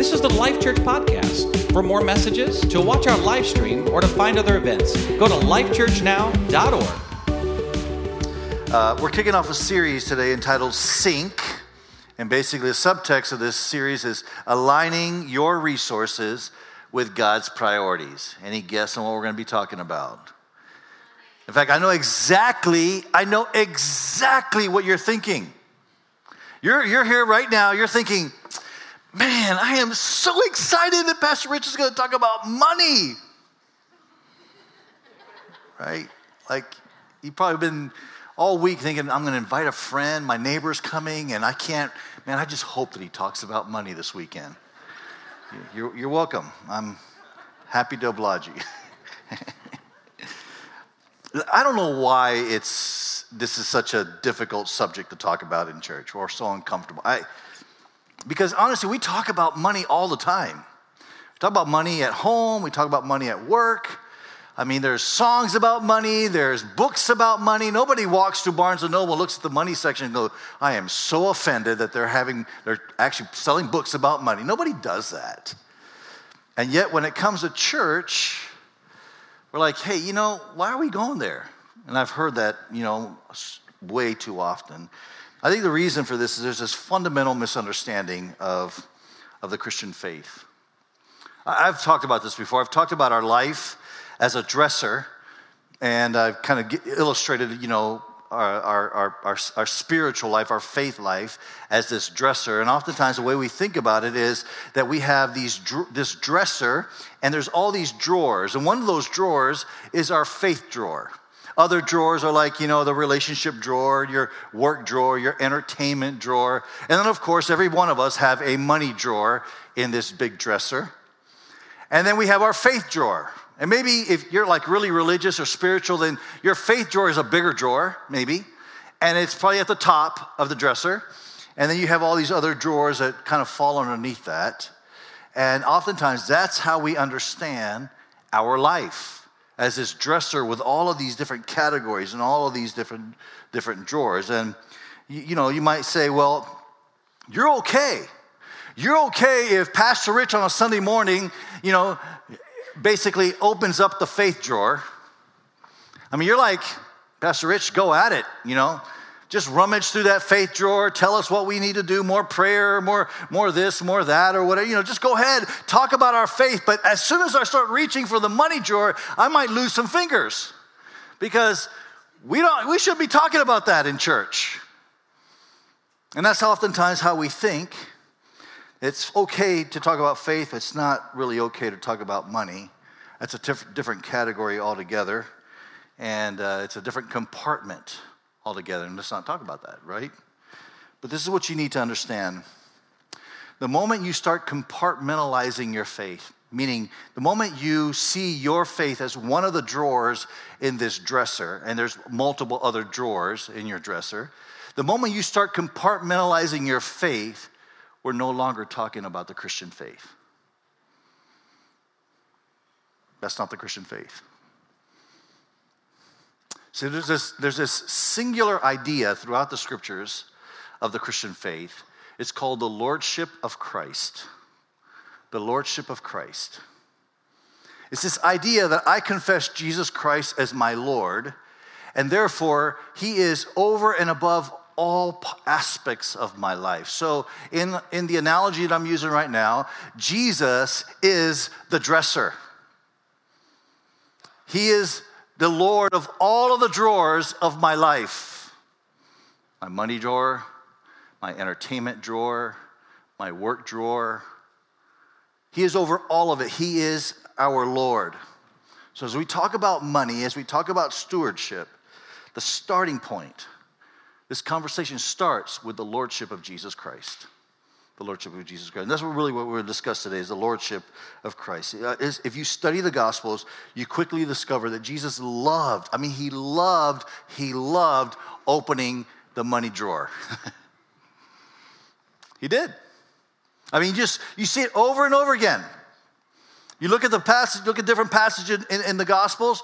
This is the Life Church Podcast. For more messages, to watch our live stream, or to find other events, go to lifechurchnow.org. Uh, we're kicking off a series today entitled Sync. And basically, the subtext of this series is aligning your resources with God's priorities. Any guess on what we're going to be talking about? In fact, I know exactly, I know exactly what you're thinking. You're, you're here right now, you're thinking, man, I am so excited that Pastor Rich is going to talk about money. Right? Like, you've probably been all week thinking, I'm going to invite a friend, my neighbor's coming, and I can't, man, I just hope that he talks about money this weekend. You're, you're welcome. I'm happy to oblige you. I don't know why it's this is such a difficult subject to talk about in church or so uncomfortable. I, because honestly, we talk about money all the time. We talk about money at home, we talk about money at work. I mean, there's songs about money, there's books about money. Nobody walks through Barnes and Noble, looks at the money section, and goes, I am so offended that they're having, they're actually selling books about money. Nobody does that. And yet, when it comes to church, we're like, hey, you know, why are we going there? And I've heard that, you know, way too often. I think the reason for this is there's this fundamental misunderstanding of, of the Christian faith. I've talked about this before. I've talked about our life as a dresser, and I've kind of illustrated, you know, our, our, our, our, spiritual life, our faith life, as this dresser. And oftentimes, the way we think about it is that we have these, this dresser, and there's all these drawers. And one of those drawers is our faith drawer. Other drawers are like, you know, the relationship drawer, your work drawer, your entertainment drawer. And then, of course, every one of us have a money drawer in this big dresser. And then we have our faith drawer. And maybe if you're like really religious or spiritual, then your faith drawer is a bigger drawer, maybe. And it's probably at the top of the dresser. And then you have all these other drawers that kind of fall underneath that. And oftentimes that's how we understand our life as this dresser with all of these different categories and all of these different different drawers. And you, you know, you might say, well, you're okay. You're okay if Pastor Rich on a Sunday morning, you know, basically opens up the faith drawer. I mean, you're like, Pastor Rich, go at it, you know. Just rummage through that faith drawer, tell us what we need to do, more prayer, more, more this, more that, or whatever. You know, just go ahead, talk about our faith. But as soon as I start reaching for the money drawer, I might lose some fingers. Because we don't we should be talking about that in church. And that's oftentimes how we think. It's okay to talk about faith, it's not really okay to talk about money. That's a diff- different category altogether, and uh, it's a different compartment altogether. And let's not talk about that, right? But this is what you need to understand. The moment you start compartmentalizing your faith, meaning the moment you see your faith as one of the drawers in this dresser, and there's multiple other drawers in your dresser, the moment you start compartmentalizing your faith, we're no longer talking about the Christian faith. That's not the Christian faith. So there's this, there's this singular idea throughout the scriptures of the Christian faith. It's called the Lordship of Christ. The Lordship of Christ. It's this idea that I confess Jesus Christ as my Lord, and therefore he is over and above all aspects of my life. So, in, in the analogy that I'm using right now, Jesus is the dresser. He is the Lord of all of the drawers of my life my money drawer, my entertainment drawer, my work drawer. He is over all of it. He is our Lord. So, as we talk about money, as we talk about stewardship, the starting point this conversation starts with the lordship of Jesus Christ. The lordship of Jesus Christ. And that's really what we're going to discuss today is the lordship of Christ. Uh, if you study the Gospels, you quickly discover that Jesus loved, I mean, he loved, he loved opening the money drawer. he did. I mean, just you see it over and over again. You look at the passage, look at different passages in, in the Gospels.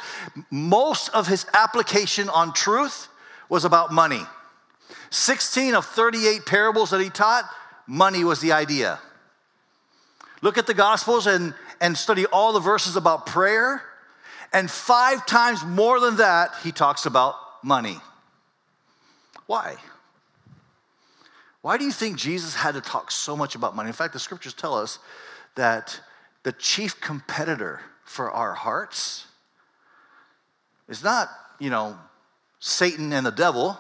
Most of his application on truth was about money. 16 of 38 parables that he taught, money was the idea. Look at the Gospels and, and study all the verses about prayer. And five times more than that, he talks about money. Why? Why do you think Jesus had to talk so much about money? In fact, the scriptures tell us that the chief competitor for our hearts is not, you know, Satan and the devil.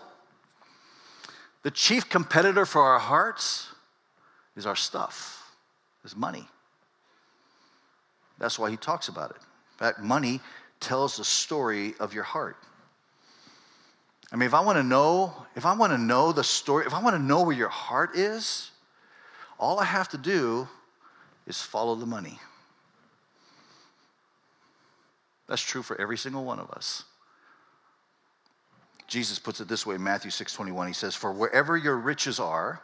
The chief competitor for our hearts is our stuff, is money. That's why he talks about it. In fact, money tells the story of your heart. I mean, if I want to know, if I want to know the story, if I want to know where your heart is, all I have to do is follow the money. That's true for every single one of us. Jesus puts it this way in Matthew 6:21. He says, "For wherever your riches are,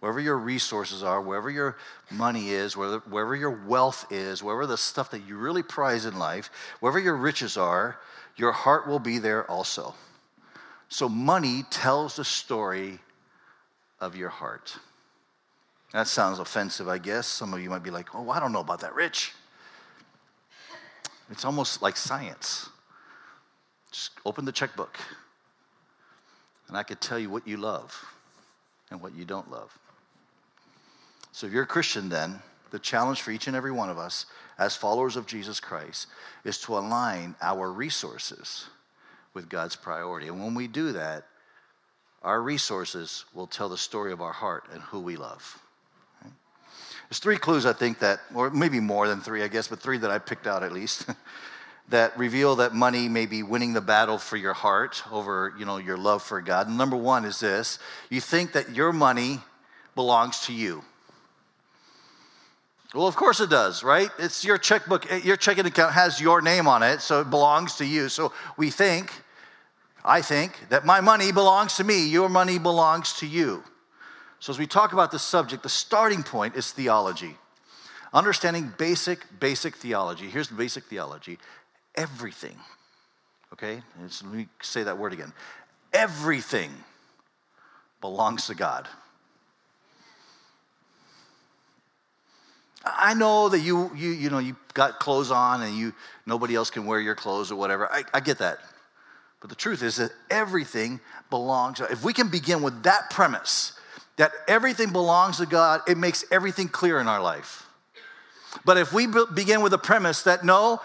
wherever your resources are, wherever your money is, wherever, wherever your wealth is, wherever the stuff that you really prize in life, wherever your riches are, your heart will be there also." So money tells the story of your heart. That sounds offensive, I guess. Some of you might be like, "Oh, I don't know about that, Rich." It's almost like science. Just open the checkbook, and I could tell you what you love and what you don't love. So, if you're a Christian, then the challenge for each and every one of us as followers of Jesus Christ is to align our resources with God's priority. And when we do that, our resources will tell the story of our heart and who we love. There's three clues, I think, that, or maybe more than three, I guess, but three that I picked out at least, that reveal that money may be winning the battle for your heart over, you know, your love for God. And number one is this you think that your money belongs to you. Well, of course it does, right? It's your checkbook, eh, your checking account has your name on it, so it belongs to you. So we think, I think, that my money belongs to me, your money belongs to you. So, as we talk about this subject, the starting point is theology. Understanding basic, basic theology. Here's the basic theology everything, okay? let me say that word again. Everything belongs to God. I know that you, you, you know, you got clothes on and you, nobody else can wear your clothes or whatever. I, I get that. But the truth is that everything belongs. If we can begin with that premise, that everything belongs to God, it makes everything clear in our life. But if we begin with the premise that no,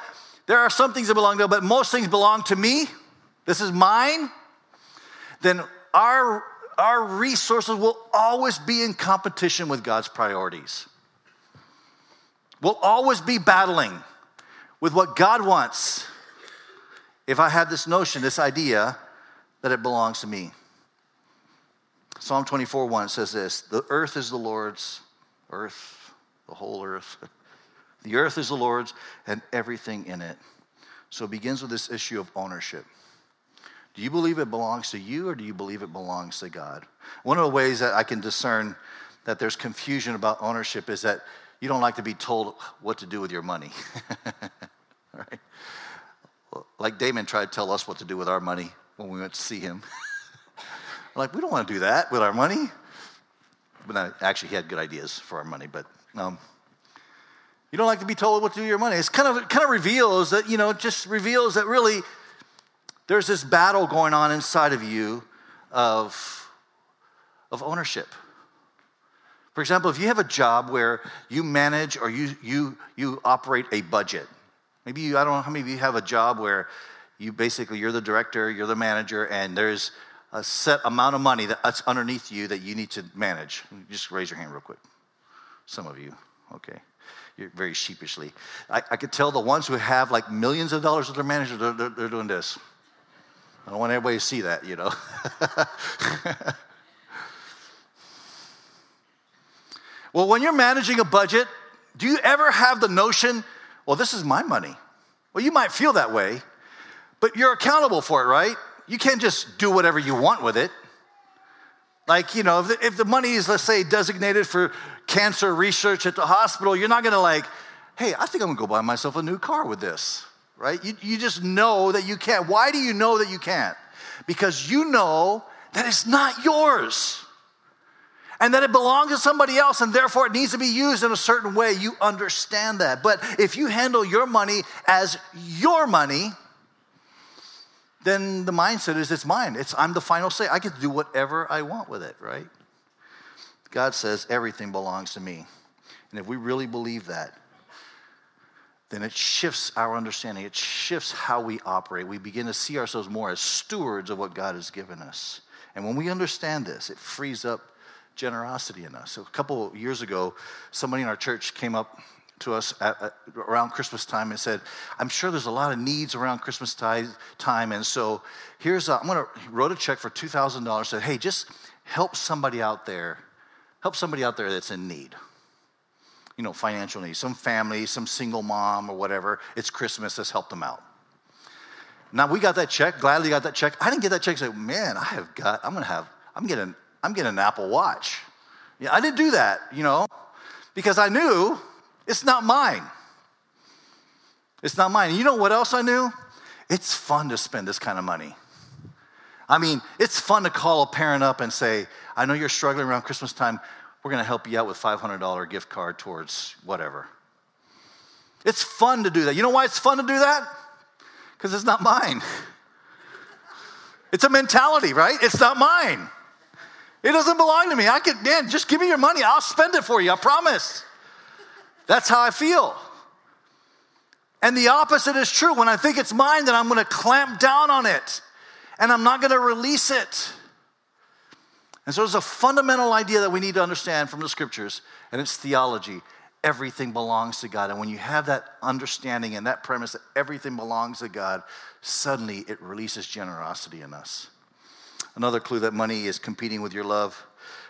there are some things that belong to God, but most things belong to me, this is mine, then our, our resources will always be in competition with God's priorities. We'll always be battling with what God wants if I have this notion, this idea that it belongs to me. Psalm 24 1 says this The earth is the Lord's, earth, the whole earth. The earth is the Lord's and everything in it. So it begins with this issue of ownership. Do you believe it belongs to you or do you believe it belongs to God? One of the ways that I can discern that there's confusion about ownership is that you don't like to be told what to do with your money. right? Like Damon tried to tell us what to do with our money when we went to see him. like, we don't want to do that with our money. But actually, he had good ideas for our money, but um, you don't like to be told what to do with your money. It's kind of it kind of reveals that you know, it just reveals that really there's this battle going on inside of you of of ownership. For example, if you have a job where you manage or you you you operate a budget, maybe you, I don't know how many of you have a job where you basically you're the director, you're the manager, and there's a set amount of money that's underneath you that you need to manage? Just raise your hand real quick. Some of you, okay. You're very sheepishly. I, I could tell the ones who have like millions of dollars with their manager, they're, they're, they're doing this. I don't want everybody to see that, you know. well, when you're managing a budget, do you ever have the notion, well, this is my money? Well, you might feel that way, but you're accountable for it, right? you can't just do whatever you want with it. Like, you know, if the, if the money is, let's say, designated for cancer research at the hospital, you're not gonna like, hey, I think I'm gonna go buy myself a new car with this, right? You, you just know that you can't. Why do you know that you can't? Because you know that it's not yours. And that it belongs to somebody else and therefore it needs to be used in a certain way, you understand that. But if you handle your money as your money, then the mindset is it's mine. It's I'm the final say. I get to do whatever I want with it, right? God says everything belongs to me. And if we really believe that, then it shifts our understanding. It shifts how we operate. We begin to see ourselves more as stewards of what God has given us. And when we understand this, it frees up generosity in us. So a couple years ago, somebody in our church came up to us at, at, around Christmas time and said, "I'm sure there's a lot of needs around Christmas time, and so here's I'm going to wrote a check for two thousand dollars. Said, hey, just help somebody out there, help somebody out there that's in need." you know, financial needs, some family, some single mom or whatever. It's Christmas, let's help them out. Now we got that check, gladly got that check. I didn't get that check, say, man, I have got, I'm gonna have, I'm getting, I'm getting an Apple Watch. Yeah, I didn't do that, you know, because I knew it's not mine. It's not mine. You know what else I knew? It's fun to spend this kind of money. I mean, it's fun to call a parent up and say, I know you're struggling around Christmas time we're going to help you out with $500 gift card towards whatever. It's fun to do that. You know why it's fun to do that? Because it's not mine. It's a mentality, right? It's not mine. It doesn't belong to me. I could, man, just give me your money. I'll spend it for you. I promise. That's how I feel. And the opposite is true. When I think it's mine, then I'm going to clamp down on it and I'm not going to release it. And so there's a fundamental idea that we need to understand from the scriptures, and it's theology. Everything belongs to God. And when you have that understanding and that premise that everything belongs to God, suddenly it releases generosity in us. Another clue that money is competing with your love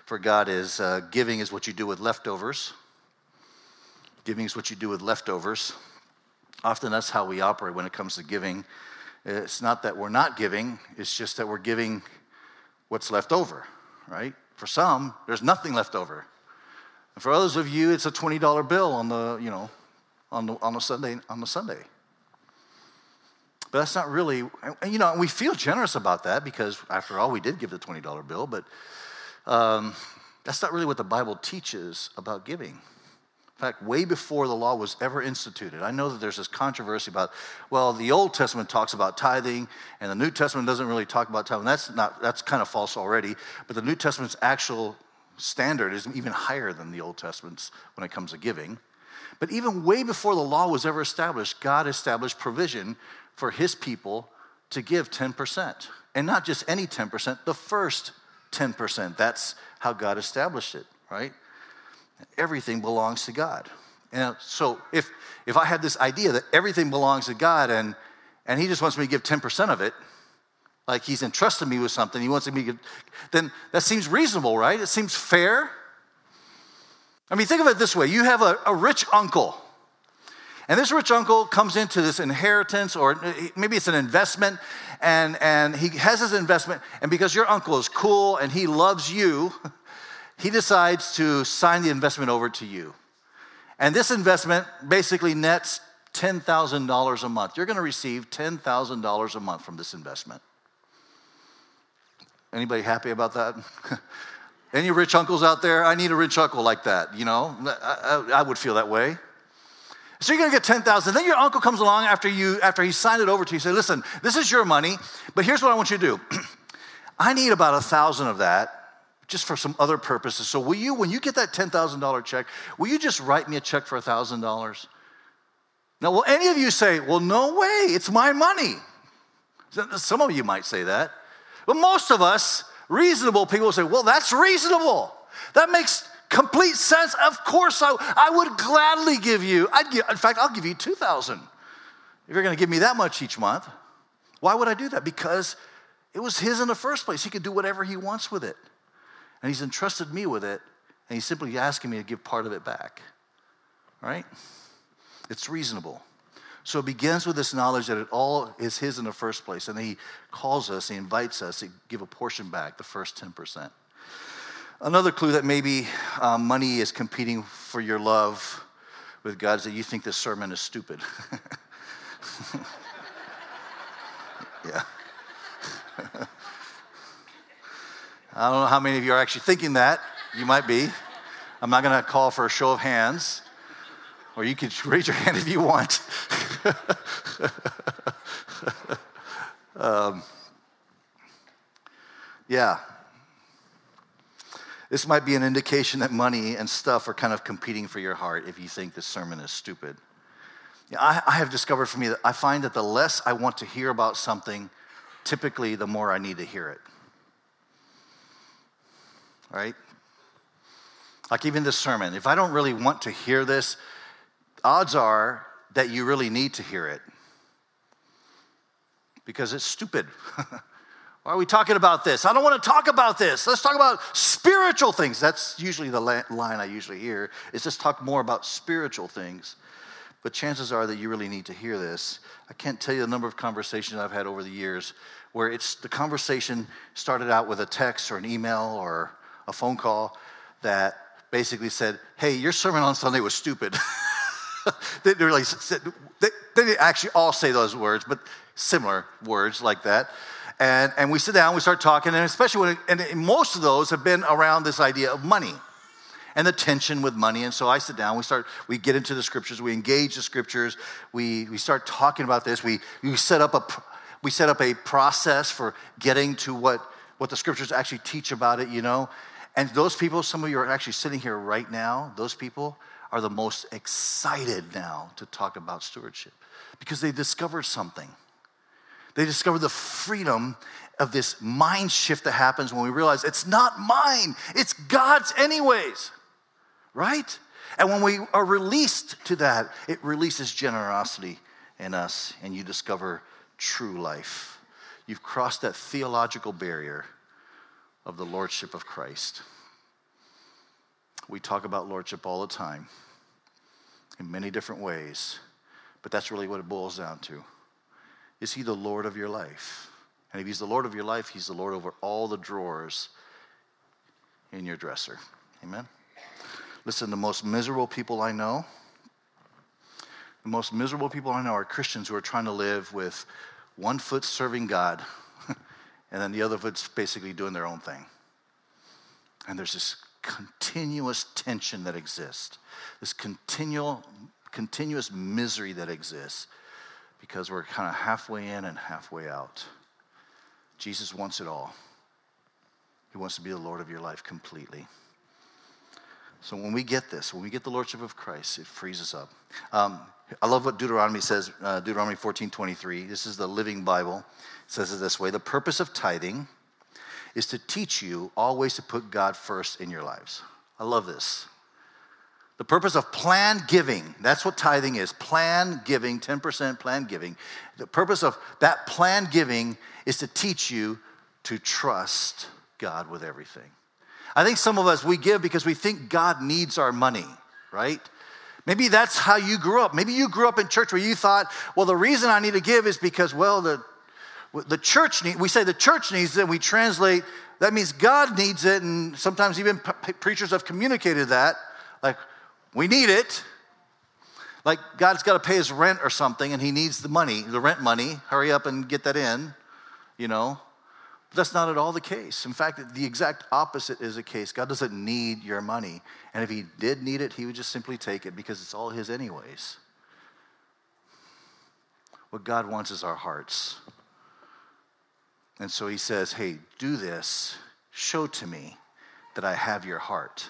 for God is uh, giving is what you do with leftovers. Giving is what you do with leftovers. Often that's how we operate when it comes to giving. It's not that we're not giving, it's just that we're giving what's left over right? For some, there's nothing left over. And for others of you, it's a $20 bill on the, you know, on the, on a Sunday, on the Sunday. But that's not really, you know, we feel generous about that because after all, we did give the $20 bill, but um, that's not really what the Bible teaches about giving. In fact, way before the law was ever instituted, I know that there's this controversy about, well, the Old Testament talks about tithing, and the New Testament doesn't really talk about tithing. That's not that's kind of false already. But the New Testament's actual standard is even higher than the Old Testament's when it comes to giving. But even way before the law was ever established, God established provision for His people to give 10%, and not just any 10%, the first 10%. That's how God established it, right? Everything belongs to God. And so if, if I have this idea that everything belongs to God and, and He just wants me to give 10% of it, like He's entrusted me with something, He wants me to give, then that seems reasonable, right? It seems fair. I mean, think of it this way you have a, a rich uncle. And this rich uncle comes into this inheritance, or maybe it's an investment, and, and he has his investment, and because your uncle is cool and he loves you, he decides to sign the investment over to you. And this investment basically nets $10,000 a month. You're going to receive $10,000 a month from this investment. Anybody happy about that? Any rich uncles out there? I need a rich uncle like that, you know? I, I, I would feel that way. So you're going to get 10,000. Then your uncle comes along after you after he signed it over to you. Say, "Listen, this is your money, but here's what I want you to do. I need about a thousand of that just for some other purposes. So, will you, when you get that $10,000 check, will you just write me a check for a $1,000? Now, will any of you say, well, no way, it's my money? Some of you might say that. But most of us, reasonable people, say, well, that's reasonable. That makes complete sense. Of course, I, I would gladly give you, I'd give, in fact, I'll give you 2000 if you're going to give me that much each month. Why would I do that? Because it was his in the first place. He could do whatever he wants with it. And he's entrusted me with it, and he's simply asking me to give part of it back. Right? It's reasonable. So it begins with this knowledge that it all is his in the first place. And he calls us, he invites us to give a portion back, the first 10%. Another clue that maybe um, money is competing for your love with God is that you think this sermon is stupid. yeah. I don't know how many of you are actually thinking that, You might be. I'm not going to call for a show of hands, or you could raise your hand if you want. um, yeah. This might be an indication that money and stuff are kind of competing for your heart if you think this sermon is stupid. I, I have discovered for me that I find that the less I want to hear about something, typically the more I need to hear it. Right? Like even this sermon, if I don't really want to hear this, odds are that you really need to hear it because it's stupid. Why are we talking about this? I don't want to talk about this. Let's talk about spiritual things. That's usually the line I usually hear is just talk more about spiritual things. But chances are that you really need to hear this. I can't tell you the number of conversations I've had over the years where it's the conversation started out with a text or an email or a phone call that basically said, Hey, your sermon on Sunday was stupid. they really said, they, they didn't actually all say those words, but similar words like that. And, and we sit down, we start talking, and especially when, and most of those have been around this idea of money and the tension with money. And so I sit down, we start, we get into the scriptures, we engage the scriptures, we, we start talking about this, we, we set up a, we set up a process for getting to what, what the scriptures actually teach about it, you know. And those people, some of you are actually sitting here right now, those people are the most excited now to talk about stewardship because they discovered something. They discover the freedom of this mind shift that happens when we realize it's not mine, it's God's, anyways, right? And when we are released to that, it releases generosity in us, and you discover true life. You've crossed that theological barrier of the Lordship of Christ. We talk about Lordship all the time in many different ways, but that's really what it boils down to. Is He the Lord of your life? And if He's the Lord of your life, He's the Lord over all the drawers in your dresser. Amen? Listen, the most miserable people I know, the most miserable people I know are Christians who are trying to live with one foot serving God and then the other foot's basically doing their own thing. And there's this continuous tension that exists, this continual, continuous misery that exists because we're kind of halfway in and halfway out. Jesus wants it all. He wants to be the Lord of your life completely. So when we get this, when we get the Lordship of Christ, it frees us up. Um, I love what Deuteronomy says, uh, Deuteronomy 14 23. This is the Living Bible. It says it this way The purpose of tithing is to teach you always to put God first in your lives. I love this. The purpose of planned giving, that's what tithing is plan giving, 10% planned giving. The purpose of that planned giving is to teach you to trust God with everything. I think some of us, we give because we think God needs our money, right? Maybe that's how you grew up. Maybe you grew up in church where you thought, well, the reason I need to give is because, well, the, the church needs, we say the church needs it, and we translate, that means God needs it, and sometimes even preachers have communicated that. Like, we need it. Like, God's got to pay his rent or something, and he needs the money, the rent money. Hurry up and get that in, you know. But that's not at all the case. In fact, the exact opposite is the case. God doesn't need your money. And if he did need it, he would just simply take it because it's all his, anyways. What God wants is our hearts. And so he says, Hey, do this. Show to me that I have your heart.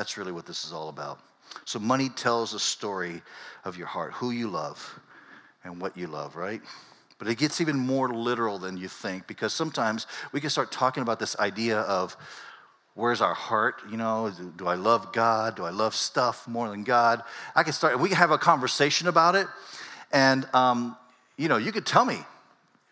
That's really what this is all about. So, money tells a story of your heart, who you love, and what you love, right? But it gets even more literal than you think because sometimes we can start talking about this idea of where's our heart? You know, do, I love God? Do I love stuff more than God? I can start, we can have a conversation about it. And, um, you know, you could tell me,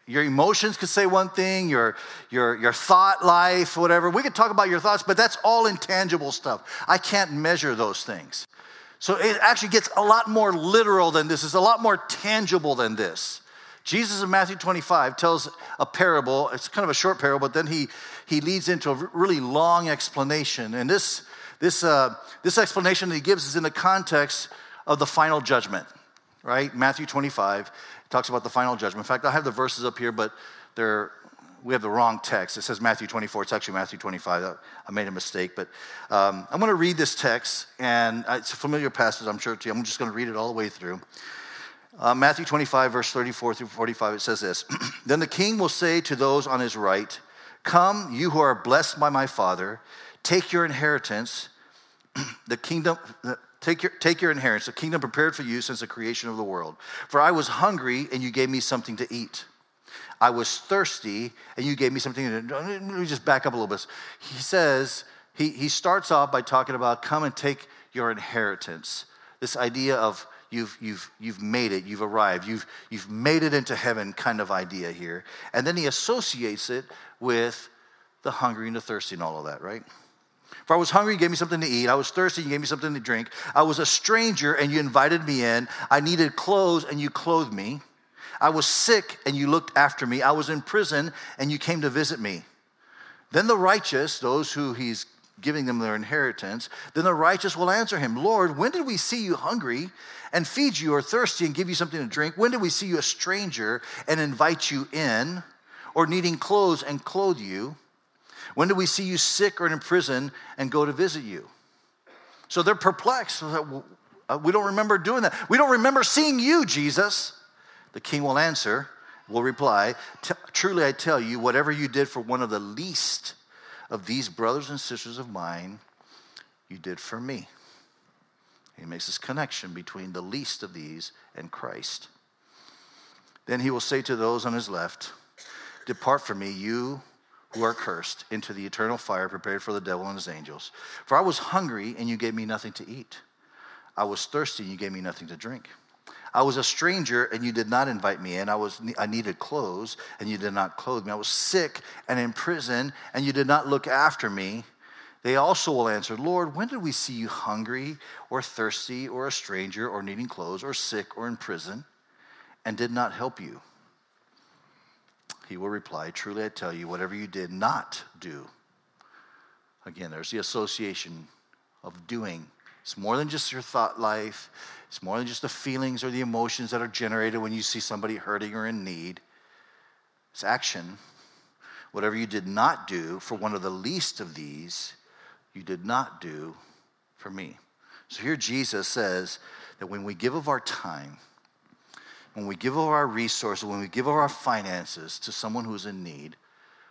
your emotions could say one thing, your, your, your thought life, whatever. We could talk about your thoughts, but that's all intangible stuff. I can't measure those things. So it actually gets a lot more literal than this, it's a lot more tangible than this. Jesus in Matthew 25 tells a parable. It's kind of a short parable, but then he, he leads into a really long explanation. And this, this, uh, this explanation that he gives is in the context of the final judgment, right? Matthew 25 talks about the final judgment. In fact, I have the verses up here, but they're we have the wrong text. It says Matthew 24. It's actually Matthew 25. I made a mistake, but um, I'm going to read this text, and it's a familiar passage, I'm sure to you. I'm just going to read it all the way through. Uh, Matthew 25, verse 34 through 45, it says this Then the king will say to those on his right, Come, you who are blessed by my Father, take your inheritance, the kingdom. Take your, take your inheritance, the kingdom prepared for you since the creation of the world. For I was hungry, and you gave me something to eat. I was thirsty, and you gave me something to Let me just back up a little bit. He says, he, he starts off by talking about come and take your inheritance. This idea of you've, you've, you've made it, you've arrived, you've, you've made it into heaven kind of idea here. And then he associates it with the hungry and the thirsty and all of that, right? If I was hungry, you gave me something to eat. I was thirsty, you gave me something to drink. I was a stranger, and you invited me in. I needed clothes, and you clothed me. I was sick, and you looked after me. I was in prison, and you came to visit me. Then the righteous, those who he's giving them their inheritance, then the righteous will answer him, Lord, when did we see you hungry and feed you, or thirsty and give you something to drink? When did we see you a stranger and invite you in, or needing clothes and clothe you? When do we see you sick or in prison and go to visit you? So they're perplexed. Uh, we don't remember doing that. We don't remember seeing you, Jesus. The king will answer, will reply, Truly I tell you, whatever you did for one of the least of these brothers and sisters of mine, you did for me. He makes this connection between the least of these and Christ. Then he will say to those on his left, Depart from me, you who are cursed, into the eternal fire prepared for the devil and his angels. For I was hungry, and you gave me nothing to eat. I was thirsty, and you gave me nothing to drink. I was a stranger, and you did not invite me in. I, was, I needed clothes, and you did not clothe me. I was sick and in prison, and you did not look after me. They also will answer, Lord, when did we see you hungry or thirsty or a stranger or needing clothes or sick or in prison and did not help you? He will reply, Truly I tell you, whatever you did not do. Again, there's the association of doing. It's more than just your thought life, it's more than just the feelings or the emotions that are generated when you see somebody hurting or in need. It's action. Whatever you did not do for one of the least of these, you did not do for me. So here Jesus says that when we give of our time, when we give of our resources, when we give of our finances to someone who's in need,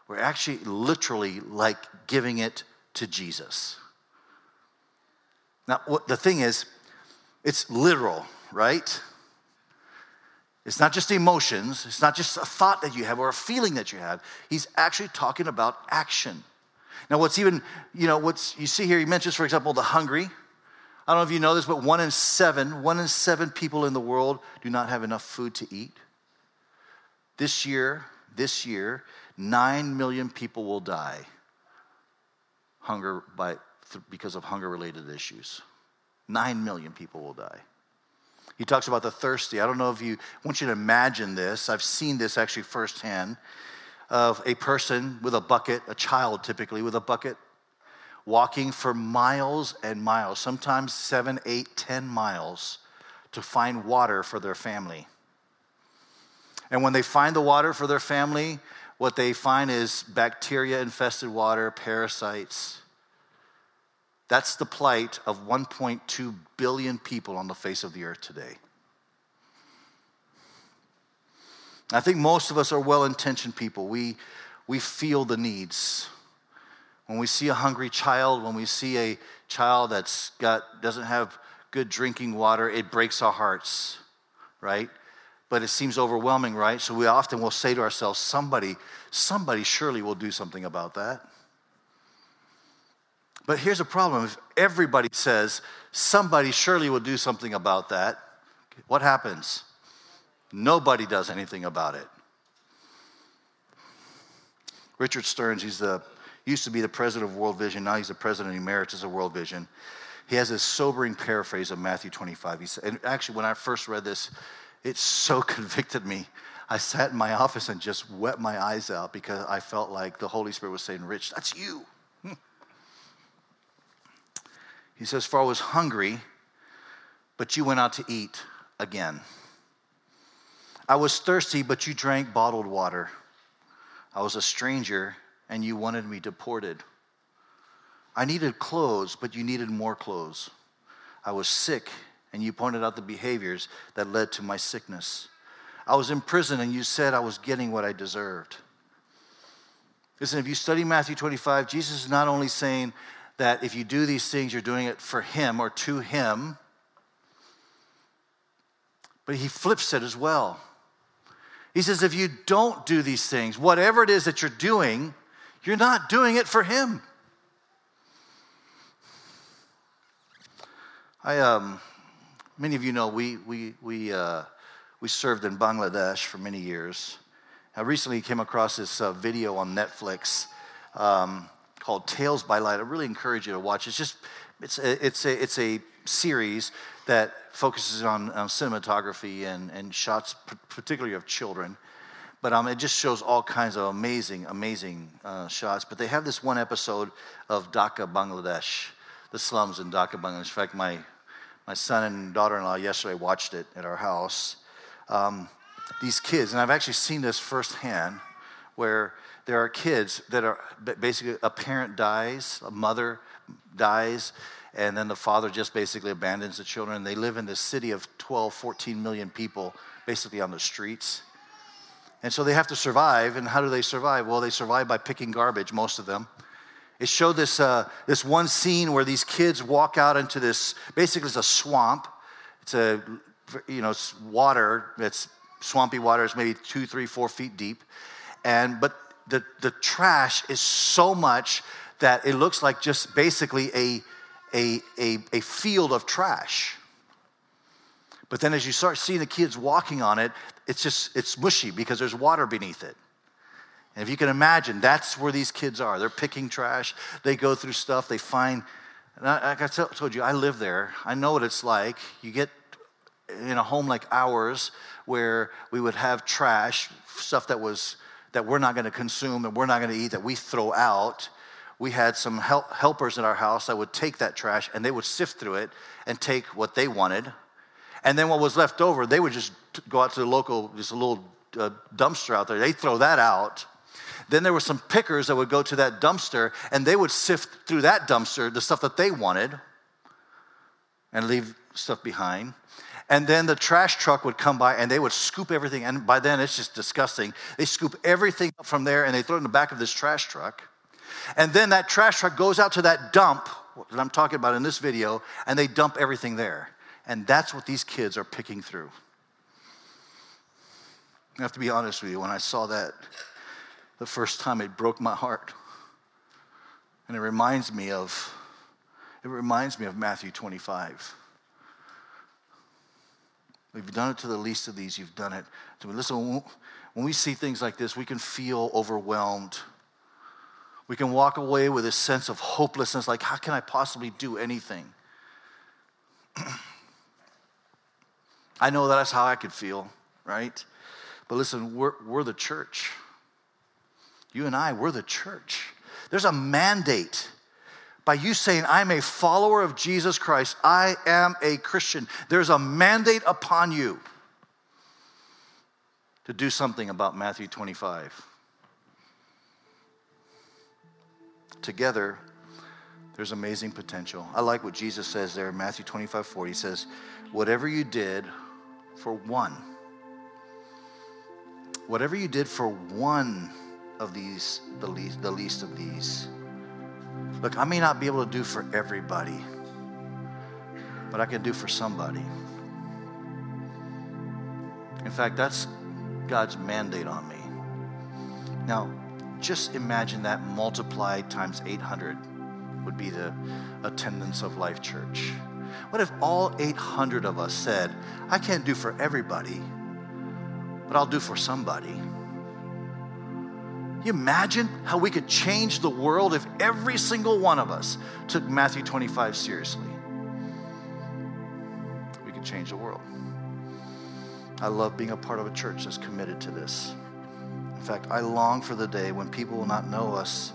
we're actually literally like giving it to Jesus. Now, what, the thing is, it's literal, right? It's not just emotions, it's not just a thought that you have or a feeling that you have. He's actually talking about action. Now, what's even, you know, what's you see here, he mentions, for example, the hungry. I don't know if you know this, but one in seven, one in seven people in the world do not have enough food to eat. This year, this year, nine million people will die hunger by, because of hunger related issues. Nine million people will die. He talks about the thirsty. I don't know if you I want you to imagine this. I've seen this actually firsthand of a person with a bucket, a child typically with a bucket, walking for miles and miles, sometimes seven, eight, ten miles to find water for their family. And when they find the water for their family, what they find is bacteria infested water, parasites. That's the plight of 1.2 billion people on the face of the earth today. I think most of us are well intentioned people. We, we feel the needs. When we see a hungry child, when we see a child that's got, doesn't have good drinking water, it breaks our hearts, right? But it seems overwhelming, right? So we often will say to ourselves, somebody, somebody surely will do something about that. But here's a problem if everybody says, somebody surely will do something about that, what happens? Nobody does anything about it. Richard Stearns, he's the, used to be the president of World Vision, now he's the president emeritus of World Vision. He has this sobering paraphrase of Matthew 25. He said, and actually, when I first read this, it so convicted me. I sat in my office and just wept my eyes out because I felt like the Holy Spirit was saying, Rich, that's you. He says, For I was hungry, but you went out to eat again. I was thirsty, but you drank bottled water. I was a stranger and you wanted me deported. I needed clothes, but you needed more clothes. I was sick and you pointed out the behaviors that led to my sickness. I was in prison and you said I was getting what I deserved. Listen, if you study Matthew 25, Jesus is not only saying that if you do these things, you're doing it for Him or to Him, but He flips it as well. He says, if you don't do these things, whatever it is that you're doing, you're not doing it for Him. I, um, many of you know we, we, we, uh, we served in Bangladesh for many years. I recently came across this uh, video on Netflix um, called Tales by Light. I really encourage you to watch. It's just it's a, it's a, it's a series that focuses on, on cinematography and, and shots, particularly of children. But um, it just shows all kinds of amazing, amazing uh, shots. But they have this one episode of Dhaka, Bangladesh, the slums in Dhaka, Bangladesh. In fact, my, my son and daughter in law yesterday watched it at our house. Um, these kids, and I've actually seen this firsthand, where there are kids that are basically a parent dies, a mother dies, and then the father just basically abandons the children. They live in this city of 12, 14 million people, basically on the streets. And so they have to survive. And how do they survive? Well, they survive by picking garbage, most of them. It showed this, uh, this one scene where these kids walk out into this basically, it's a swamp. It's a, you know, it's water that's swampy water It's maybe two, three, four feet deep. And but the, the trash is so much that it looks like just basically a, a, a, a field of trash. But then as you start seeing the kids walking on it, it's just it's mushy because there's water beneath it. And if you can imagine, that's where these kids are. They're picking trash. They go through stuff. They find. like I told you, I live there. I know what it's like. You get in a home like ours where we would have trash, stuff that was that we're not going to consume and we're not going to eat that we throw out. We had some help, helpers in our house that would take that trash and they would sift through it and take what they wanted. And then what was left over, they would just go out to the local, just a little uh, dumpster out there. They'd throw that out. Then there were some pickers that would go to that dumpster and they would sift through that dumpster the stuff that they wanted and leave stuff behind. And then the trash truck would come by and they would scoop everything. And by then, it's just disgusting. They scoop everything up from there and they throw it in the back of this trash truck. And then that trash truck goes out to that dump that I'm talking about in this video, and they dump everything there. And that's what these kids are picking through. I have to be honest with you, when I saw that the first time, it broke my heart. And it reminds me of, it reminds me of Matthew 25. We've done it to the least of these, you've done it. So listen, when we see things like this, we can feel overwhelmed. We can walk away with a sense of hopelessness like, how can I possibly do anything? I know that's how I could feel, right? But listen, we're, we're the church. You and I, we're the church. There's a mandate by you saying, I'm a follower of Jesus Christ, I am a Christian, there's a mandate upon you to do something about Matthew 25. Together, there's amazing potential. I like what Jesus says there in Matthew 25 40. He says, Whatever you did for one, whatever you did for one of these, the least, the least of these, Look, I may not be able to do for everybody, but I can do for somebody. In fact, that's God's mandate on me. Now, just imagine that multiplied times 800 would be the attendance of Life Church. What if all 800 of us said, I can't do for everybody, but I'll do for somebody? you imagine how we could change the world if every single one of us took Matthew 25 seriously? We could change the world. I love being a part of a church that's committed to this. In fact, I long for the day when people will not know us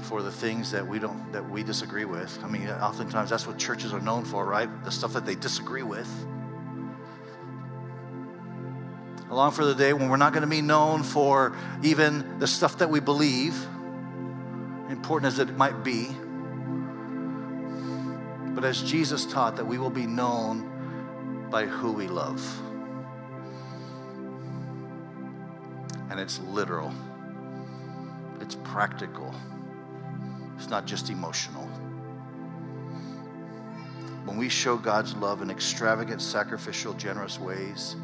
for the things that we don't that we disagree with. I mean, oftentimes that's what churches are known for, right? The stuff that they disagree with. I long for the day when we're not going to be known for even the stuff that we believe, important as it might be. But as Jesus taught, that we will be known by who we love. And it's literal, it's practical, it's not just emotional. When we show God's love in extravagant, sacrificial, generous ways,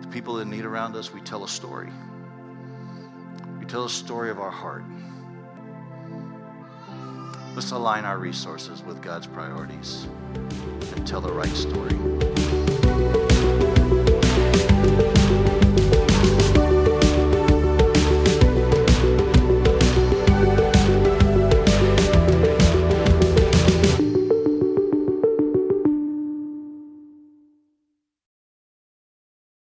the people in need around us, we tell a story. We tell a story of our heart. Let's align our resources with God's priorities and tell the right story.